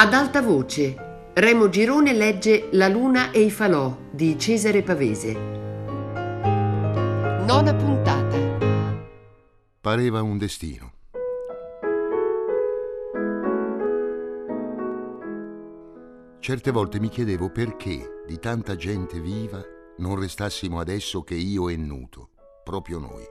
Ad alta voce, Remo Girone legge La luna e i falò di Cesare Pavese. Nona puntata. Pareva un destino. Certe volte mi chiedevo perché di tanta gente viva non restassimo adesso che io e Nuto, proprio noi.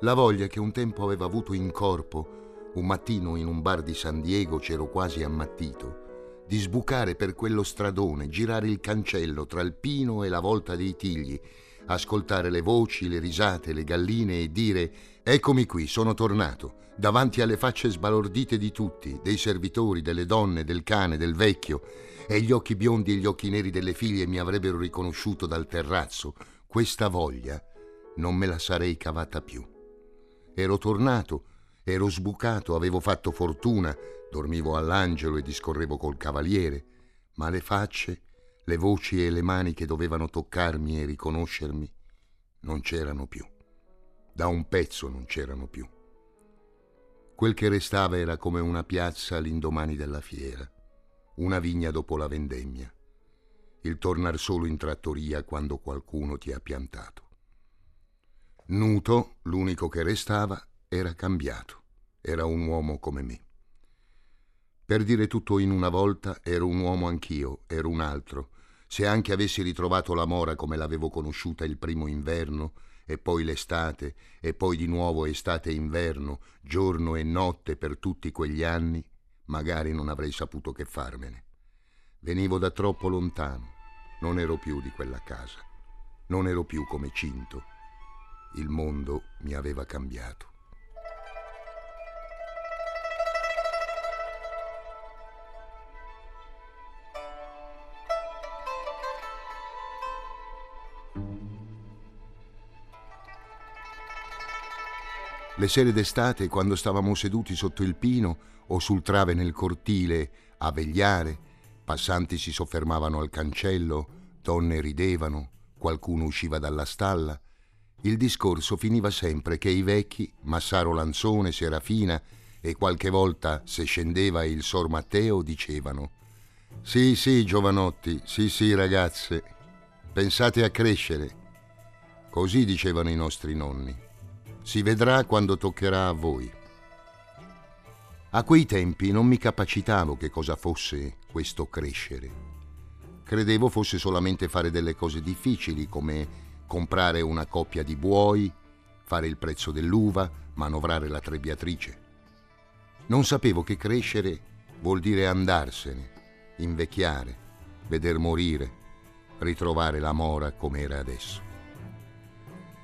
La voglia che un tempo avevo avuto in corpo, un mattino in un bar di San Diego c'ero quasi ammattito, di sbucare per quello stradone, girare il cancello tra il pino e la volta dei tigli, ascoltare le voci, le risate, le galline e dire Eccomi qui, sono tornato, davanti alle facce sbalordite di tutti, dei servitori, delle donne, del cane, del vecchio, e gli occhi biondi e gli occhi neri delle figlie mi avrebbero riconosciuto dal terrazzo. Questa voglia non me la sarei cavata più. Ero tornato, ero sbucato, avevo fatto fortuna, dormivo all'angelo e discorrevo col cavaliere, ma le facce, le voci e le mani che dovevano toccarmi e riconoscermi non c'erano più. Da un pezzo non c'erano più. Quel che restava era come una piazza all'indomani della fiera, una vigna dopo la vendemmia, il tornar solo in trattoria quando qualcuno ti ha piantato. Nuto, l'unico che restava, era cambiato, era un uomo come me. Per dire tutto in una volta, ero un uomo anch'io, ero un altro. Se anche avessi ritrovato la mora come l'avevo conosciuta il primo inverno, e poi l'estate, e poi di nuovo estate e inverno, giorno e notte per tutti quegli anni, magari non avrei saputo che farmene. Venivo da troppo lontano, non ero più di quella casa, non ero più come Cinto il mondo mi aveva cambiato. Le sere d'estate, quando stavamo seduti sotto il pino o sul trave nel cortile a vegliare, passanti si soffermavano al cancello, donne ridevano, qualcuno usciva dalla stalla, il discorso finiva sempre che i vecchi, Massaro Lanzone, Serafina e qualche volta, se scendeva il Sor Matteo, dicevano Sì, sì, giovanotti, sì, sì, ragazze, pensate a crescere. Così dicevano i nostri nonni. Si vedrà quando toccherà a voi. A quei tempi non mi capacitavo che cosa fosse questo crescere. Credevo fosse solamente fare delle cose difficili come comprare una coppia di buoi, fare il prezzo dell'uva, manovrare la trebbiatrice. Non sapevo che crescere vuol dire andarsene, invecchiare, veder morire, ritrovare la mora come era adesso.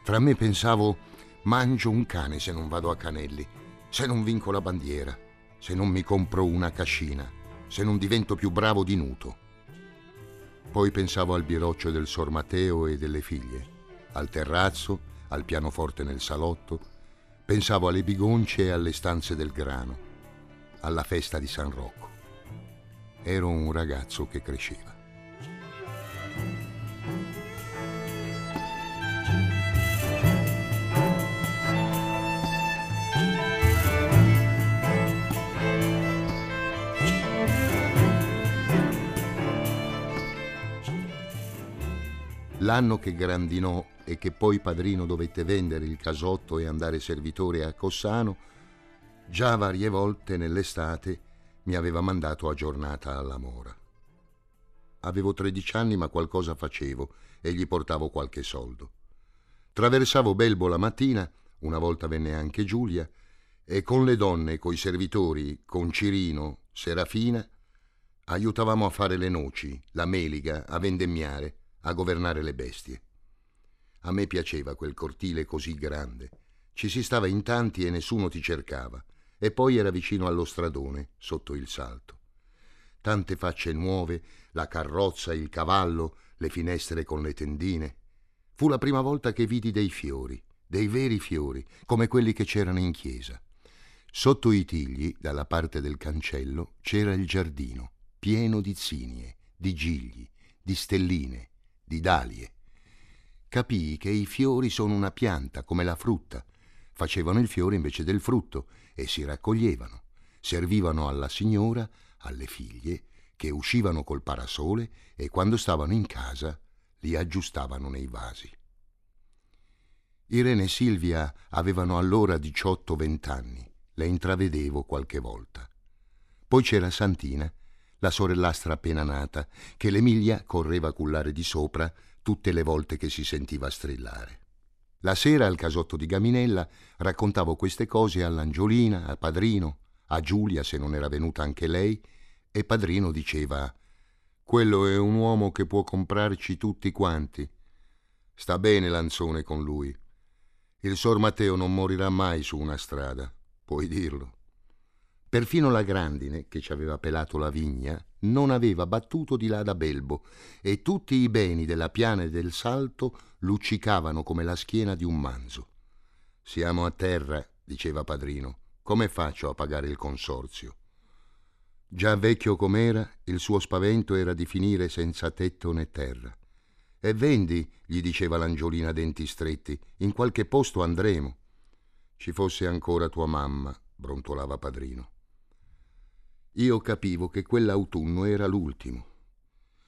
Tra me pensavo, mangio un cane se non vado a Canelli, se non vinco la bandiera, se non mi compro una cascina, se non divento più bravo di nuto. Poi pensavo al biroccio del Sor Matteo e delle figlie al terrazzo, al pianoforte nel salotto, pensavo alle bigonce e alle stanze del grano, alla festa di San Rocco. Ero un ragazzo che cresceva. L'anno che grandinò e che poi padrino dovette vendere il casotto e andare servitore a Cossano, già varie volte nell'estate mi aveva mandato a giornata alla mora. Avevo tredici anni ma qualcosa facevo e gli portavo qualche soldo. Traversavo Belbo la mattina, una volta venne anche Giulia, e con le donne, coi servitori, con Cirino, Serafina, aiutavamo a fare le noci, la meliga, a vendemmiare, a governare le bestie. A me piaceva quel cortile così grande. Ci si stava in tanti e nessuno ti cercava. E poi era vicino allo stradone, sotto il salto. Tante facce nuove, la carrozza, il cavallo, le finestre con le tendine. Fu la prima volta che vidi dei fiori, dei veri fiori, come quelli che c'erano in chiesa. Sotto i tigli, dalla parte del cancello, c'era il giardino, pieno di zinie, di gigli, di stelline, di dalie capii che i fiori sono una pianta, come la frutta. Facevano il fiore invece del frutto e si raccoglievano. Servivano alla signora, alle figlie che uscivano col parasole e quando stavano in casa li aggiustavano nei vasi. Irene e Silvia avevano allora 18-20 anni, le intravedevo qualche volta. Poi c'era Santina, la sorellastra appena nata, che l'Emilia correva a cullare di sopra tutte le volte che si sentiva strillare. La sera al casotto di Gaminella raccontavo queste cose all'Angiolina, al padrino, a Giulia se non era venuta anche lei, e padrino diceva quello è un uomo che può comprarci tutti quanti. Sta bene Lanzone con lui. Il sor Matteo non morirà mai su una strada, puoi dirlo. Perfino la grandine, che ci aveva pelato la vigna, non aveva battuto di là da Belbo e tutti i beni della piana e del salto luccicavano come la schiena di un manzo. Siamo a terra, diceva padrino, come faccio a pagare il consorzio? Già vecchio com'era, il suo spavento era di finire senza tetto né terra. E vendi, gli diceva l'angiolina a denti stretti, in qualche posto andremo. Ci fosse ancora tua mamma, brontolava padrino. Io capivo che quell'autunno era l'ultimo.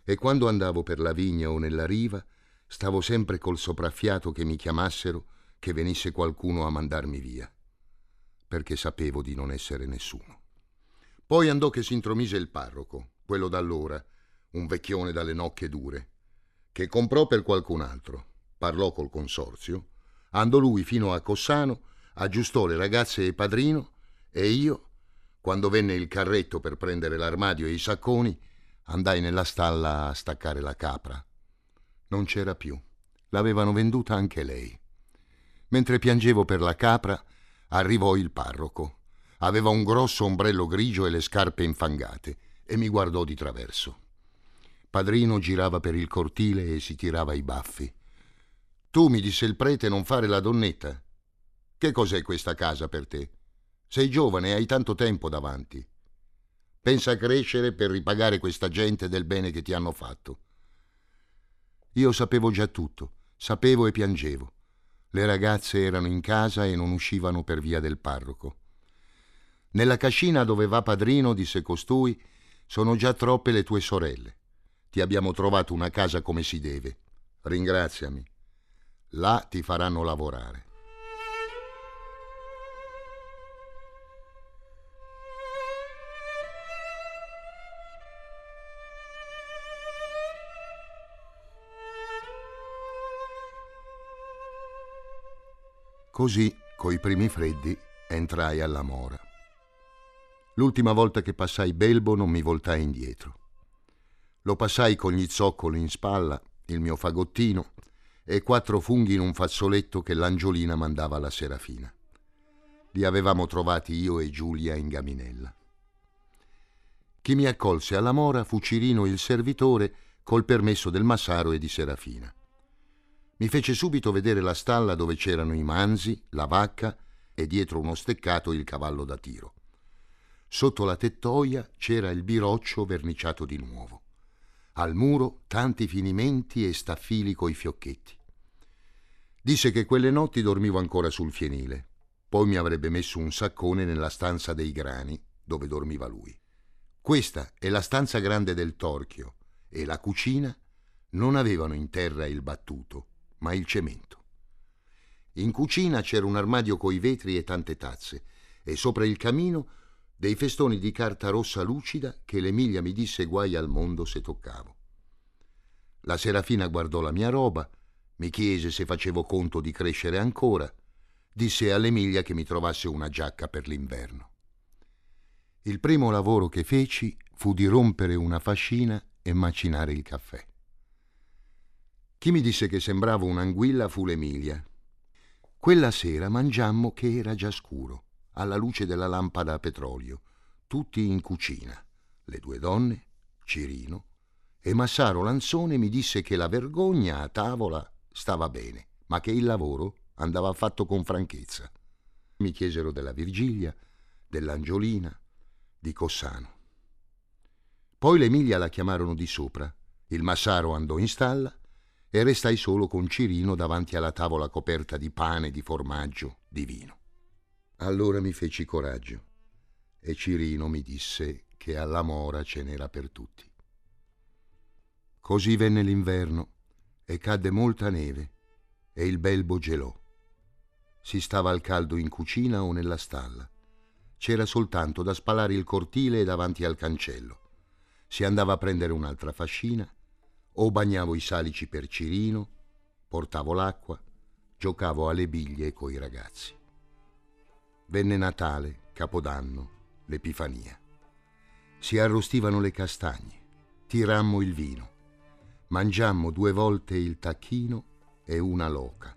E quando andavo per la vigna o nella riva, stavo sempre col sopraffiato che mi chiamassero, che venisse qualcuno a mandarmi via, perché sapevo di non essere nessuno. Poi andò che si intromise il parroco, quello d'allora, un vecchione dalle nocche dure, che comprò per qualcun altro, parlò col consorzio, andò lui fino a Cossano, aggiustò le ragazze e padrino e io, quando venne il carretto per prendere l'armadio e i sacconi, andai nella stalla a staccare la capra. Non c'era più, l'avevano venduta anche lei. Mentre piangevo per la capra, arrivò il parroco Aveva un grosso ombrello grigio e le scarpe infangate e mi guardò di traverso. Padrino girava per il cortile e si tirava i baffi. Tu, mi disse il prete, non fare la donnetta. Che cos'è questa casa per te? Sei giovane e hai tanto tempo davanti. Pensa a crescere per ripagare questa gente del bene che ti hanno fatto. Io sapevo già tutto, sapevo e piangevo. Le ragazze erano in casa e non uscivano per via del parroco. Nella cascina dove va padrino, disse costui, sono già troppe le tue sorelle. Ti abbiamo trovato una casa come si deve. Ringraziami. Là ti faranno lavorare. Così, coi primi freddi, entrai alla mora. L'ultima volta che passai Belbo non mi voltai indietro. Lo passai con gli zoccoli in spalla, il mio fagottino e quattro funghi in un fazzoletto che l'Angiolina mandava alla Serafina. Li avevamo trovati io e Giulia in gaminella. Chi mi accolse alla mora fu Cirino il servitore col permesso del Massaro e di Serafina. Mi fece subito vedere la stalla dove c'erano i manzi, la vacca e dietro uno steccato il cavallo da tiro. Sotto la tettoia c'era il biroccio verniciato di nuovo. Al muro tanti finimenti e staffili coi fiocchetti. Disse che quelle notti dormivo ancora sul fienile. Poi mi avrebbe messo un saccone nella stanza dei grani, dove dormiva lui. Questa è la stanza grande del torchio e la cucina non avevano in terra il battuto, ma il cemento. In cucina c'era un armadio coi vetri e tante tazze, e sopra il camino dei festoni di carta rossa lucida che l'Emilia mi disse guai al mondo se toccavo. La Serafina guardò la mia roba, mi chiese se facevo conto di crescere ancora, disse all'Emilia che mi trovasse una giacca per l'inverno. Il primo lavoro che feci fu di rompere una fascina e macinare il caffè. Chi mi disse che sembravo un'anguilla fu l'Emilia. Quella sera mangiammo che era già scuro alla luce della lampada a petrolio, tutti in cucina, le due donne, Cirino, e Massaro Lanzone mi disse che la vergogna a tavola stava bene, ma che il lavoro andava fatto con franchezza. Mi chiesero della Virgilia, dell'Angiolina, di Cossano. Poi l'Emilia la chiamarono di sopra, il Massaro andò in stalla e restai solo con Cirino davanti alla tavola coperta di pane, di formaggio, di vino. Allora mi feci coraggio e Cirino mi disse che alla mora ce n'era per tutti. Così venne l'inverno e cadde molta neve e il belbo gelò. Si stava al caldo in cucina o nella stalla. C'era soltanto da spalare il cortile davanti al cancello. Si andava a prendere un'altra fascina o bagnavo i salici per Cirino, portavo l'acqua, giocavo alle biglie coi ragazzi. Venne Natale, Capodanno, l'Epifania. Si arrostivano le castagne, tirammo il vino, mangiammo due volte il tacchino e una loca.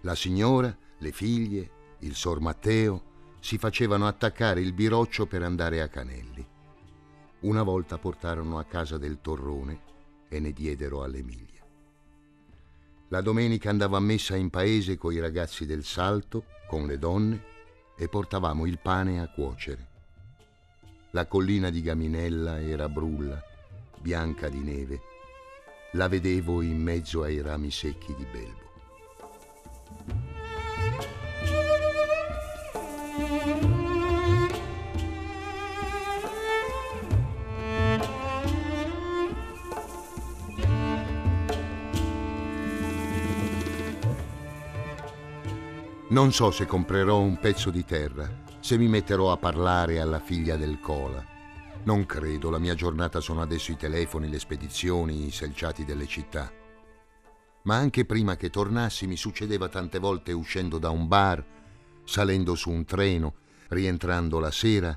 La signora, le figlie, il sor Matteo si facevano attaccare il biroccio per andare a Canelli. Una volta portarono a casa del torrone e ne diedero all'Emilia. La domenica andavo a messa in paese coi ragazzi del Salto, con le donne, e portavamo il pane a cuocere. La collina di Gaminella era brulla, bianca di neve. La vedevo in mezzo ai rami secchi di belbo. Non so se comprerò un pezzo di terra, se mi metterò a parlare alla figlia del Cola. Non credo, la mia giornata sono adesso i telefoni, le spedizioni, i selciati delle città. Ma anche prima che tornassi mi succedeva tante volte uscendo da un bar, salendo su un treno, rientrando la sera,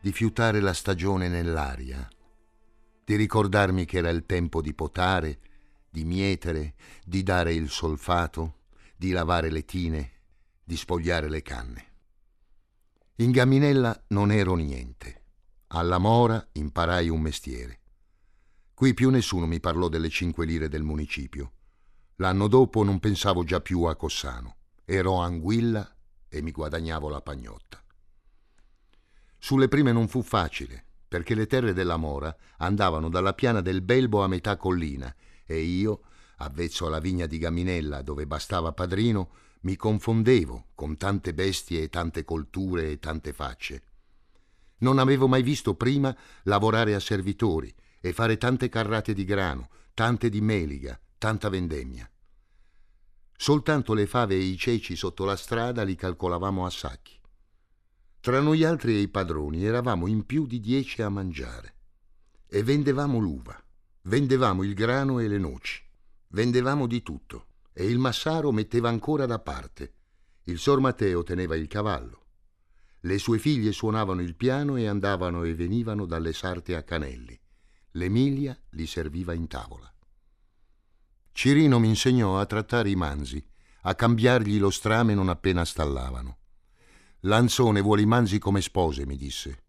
di fiutare la stagione nell'aria, di ricordarmi che era il tempo di potare, di mietere, di dare il solfato, di lavare le tine di spogliare le canne. In Gaminella non ero niente. Alla Mora imparai un mestiere. Qui più nessuno mi parlò delle cinque lire del municipio. L'anno dopo non pensavo già più a Cossano. Ero anguilla e mi guadagnavo la pagnotta. Sulle prime non fu facile, perché le terre della Mora andavano dalla piana del Belbo a metà collina e io, avvezzo alla vigna di Gaminella dove bastava padrino, mi confondevo con tante bestie e tante colture e tante facce. Non avevo mai visto prima lavorare a servitori e fare tante carrate di grano, tante di meliga, tanta vendemmia. Soltanto le fave e i ceci sotto la strada li calcolavamo a sacchi. Tra noi altri e i padroni eravamo in più di dieci a mangiare. E vendevamo l'uva, vendevamo il grano e le noci, vendevamo di tutto e il Massaro metteva ancora da parte. Il Sor Matteo teneva il cavallo. Le sue figlie suonavano il piano e andavano e venivano dalle sarte a Canelli. L'Emilia li serviva in tavola. Cirino mi insegnò a trattare i manzi, a cambiargli lo strame non appena stallavano. Lanzone vuole i manzi come spose, mi disse.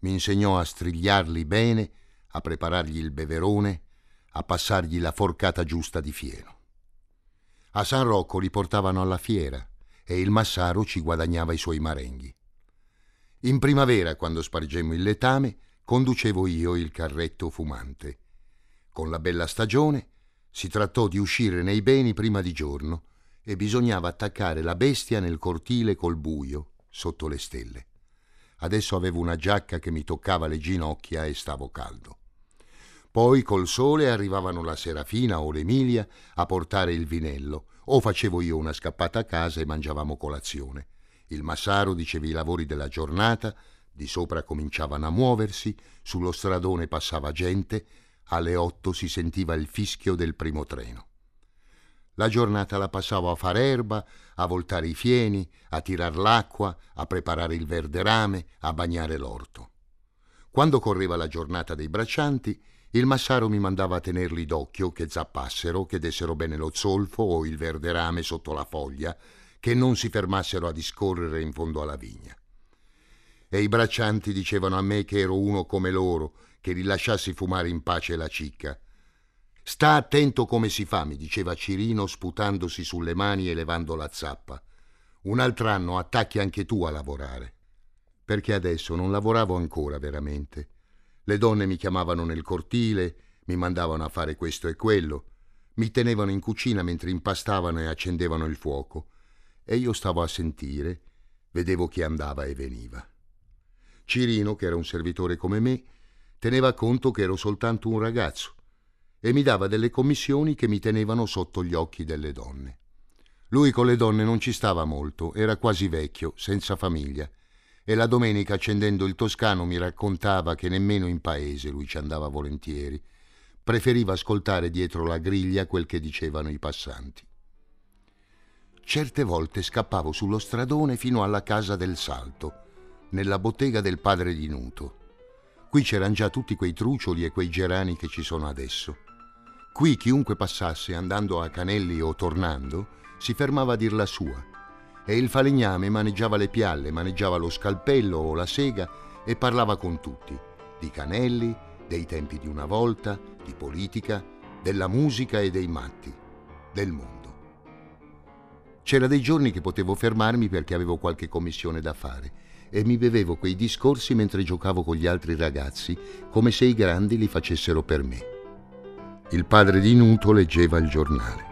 Mi insegnò a strigliarli bene, a preparargli il beverone, a passargli la forcata giusta di fieno. A San Rocco li portavano alla fiera e il Massaro ci guadagnava i suoi marenghi. In primavera, quando spargemmo il letame, conducevo io il carretto fumante. Con la bella stagione si trattò di uscire nei beni prima di giorno e bisognava attaccare la bestia nel cortile col buio, sotto le stelle. Adesso avevo una giacca che mi toccava le ginocchia e stavo caldo. Poi col sole arrivavano la Serafina o l'Emilia a portare il vinello, o facevo io una scappata a casa e mangiavamo colazione. Il Massaro diceva i lavori della giornata, di sopra cominciavano a muoversi, sullo stradone passava gente, alle otto si sentiva il fischio del primo treno. La giornata la passavo a fare erba, a voltare i fieni, a tirar l'acqua, a preparare il verde rame, a bagnare l'orto. Quando correva la giornata dei braccianti, il massaro mi mandava a tenerli d'occhio che zappassero, che dessero bene lo zolfo o il verde rame sotto la foglia, che non si fermassero a discorrere in fondo alla vigna. E i braccianti dicevano a me che ero uno come loro, che rilasciassi fumare in pace la cicca. Sta attento come si fa, mi diceva Cirino sputandosi sulle mani e levando la zappa. Un altro anno attacchi anche tu a lavorare. Perché adesso non lavoravo ancora veramente le donne mi chiamavano nel cortile, mi mandavano a fare questo e quello, mi tenevano in cucina mentre impastavano e accendevano il fuoco, e io stavo a sentire, vedevo chi andava e veniva. Cirino, che era un servitore come me, teneva conto che ero soltanto un ragazzo e mi dava delle commissioni che mi tenevano sotto gli occhi delle donne. Lui con le donne non ci stava molto, era quasi vecchio, senza famiglia, e la domenica accendendo il toscano mi raccontava che nemmeno in paese lui ci andava volentieri, preferiva ascoltare dietro la griglia quel che dicevano i passanti. Certe volte scappavo sullo stradone fino alla casa del Salto, nella bottega del padre di Nuto. Qui c'erano già tutti quei trucioli e quei gerani che ci sono adesso. Qui chiunque passasse andando a Canelli o tornando si fermava a dir la sua e il falegname maneggiava le pialle, maneggiava lo scalpello o la sega e parlava con tutti, di Canelli, dei tempi di una volta, di politica, della musica e dei matti, del mondo. C'era dei giorni che potevo fermarmi perché avevo qualche commissione da fare e mi bevevo quei discorsi mentre giocavo con gli altri ragazzi, come se i grandi li facessero per me. Il padre di Nuto leggeva il giornale.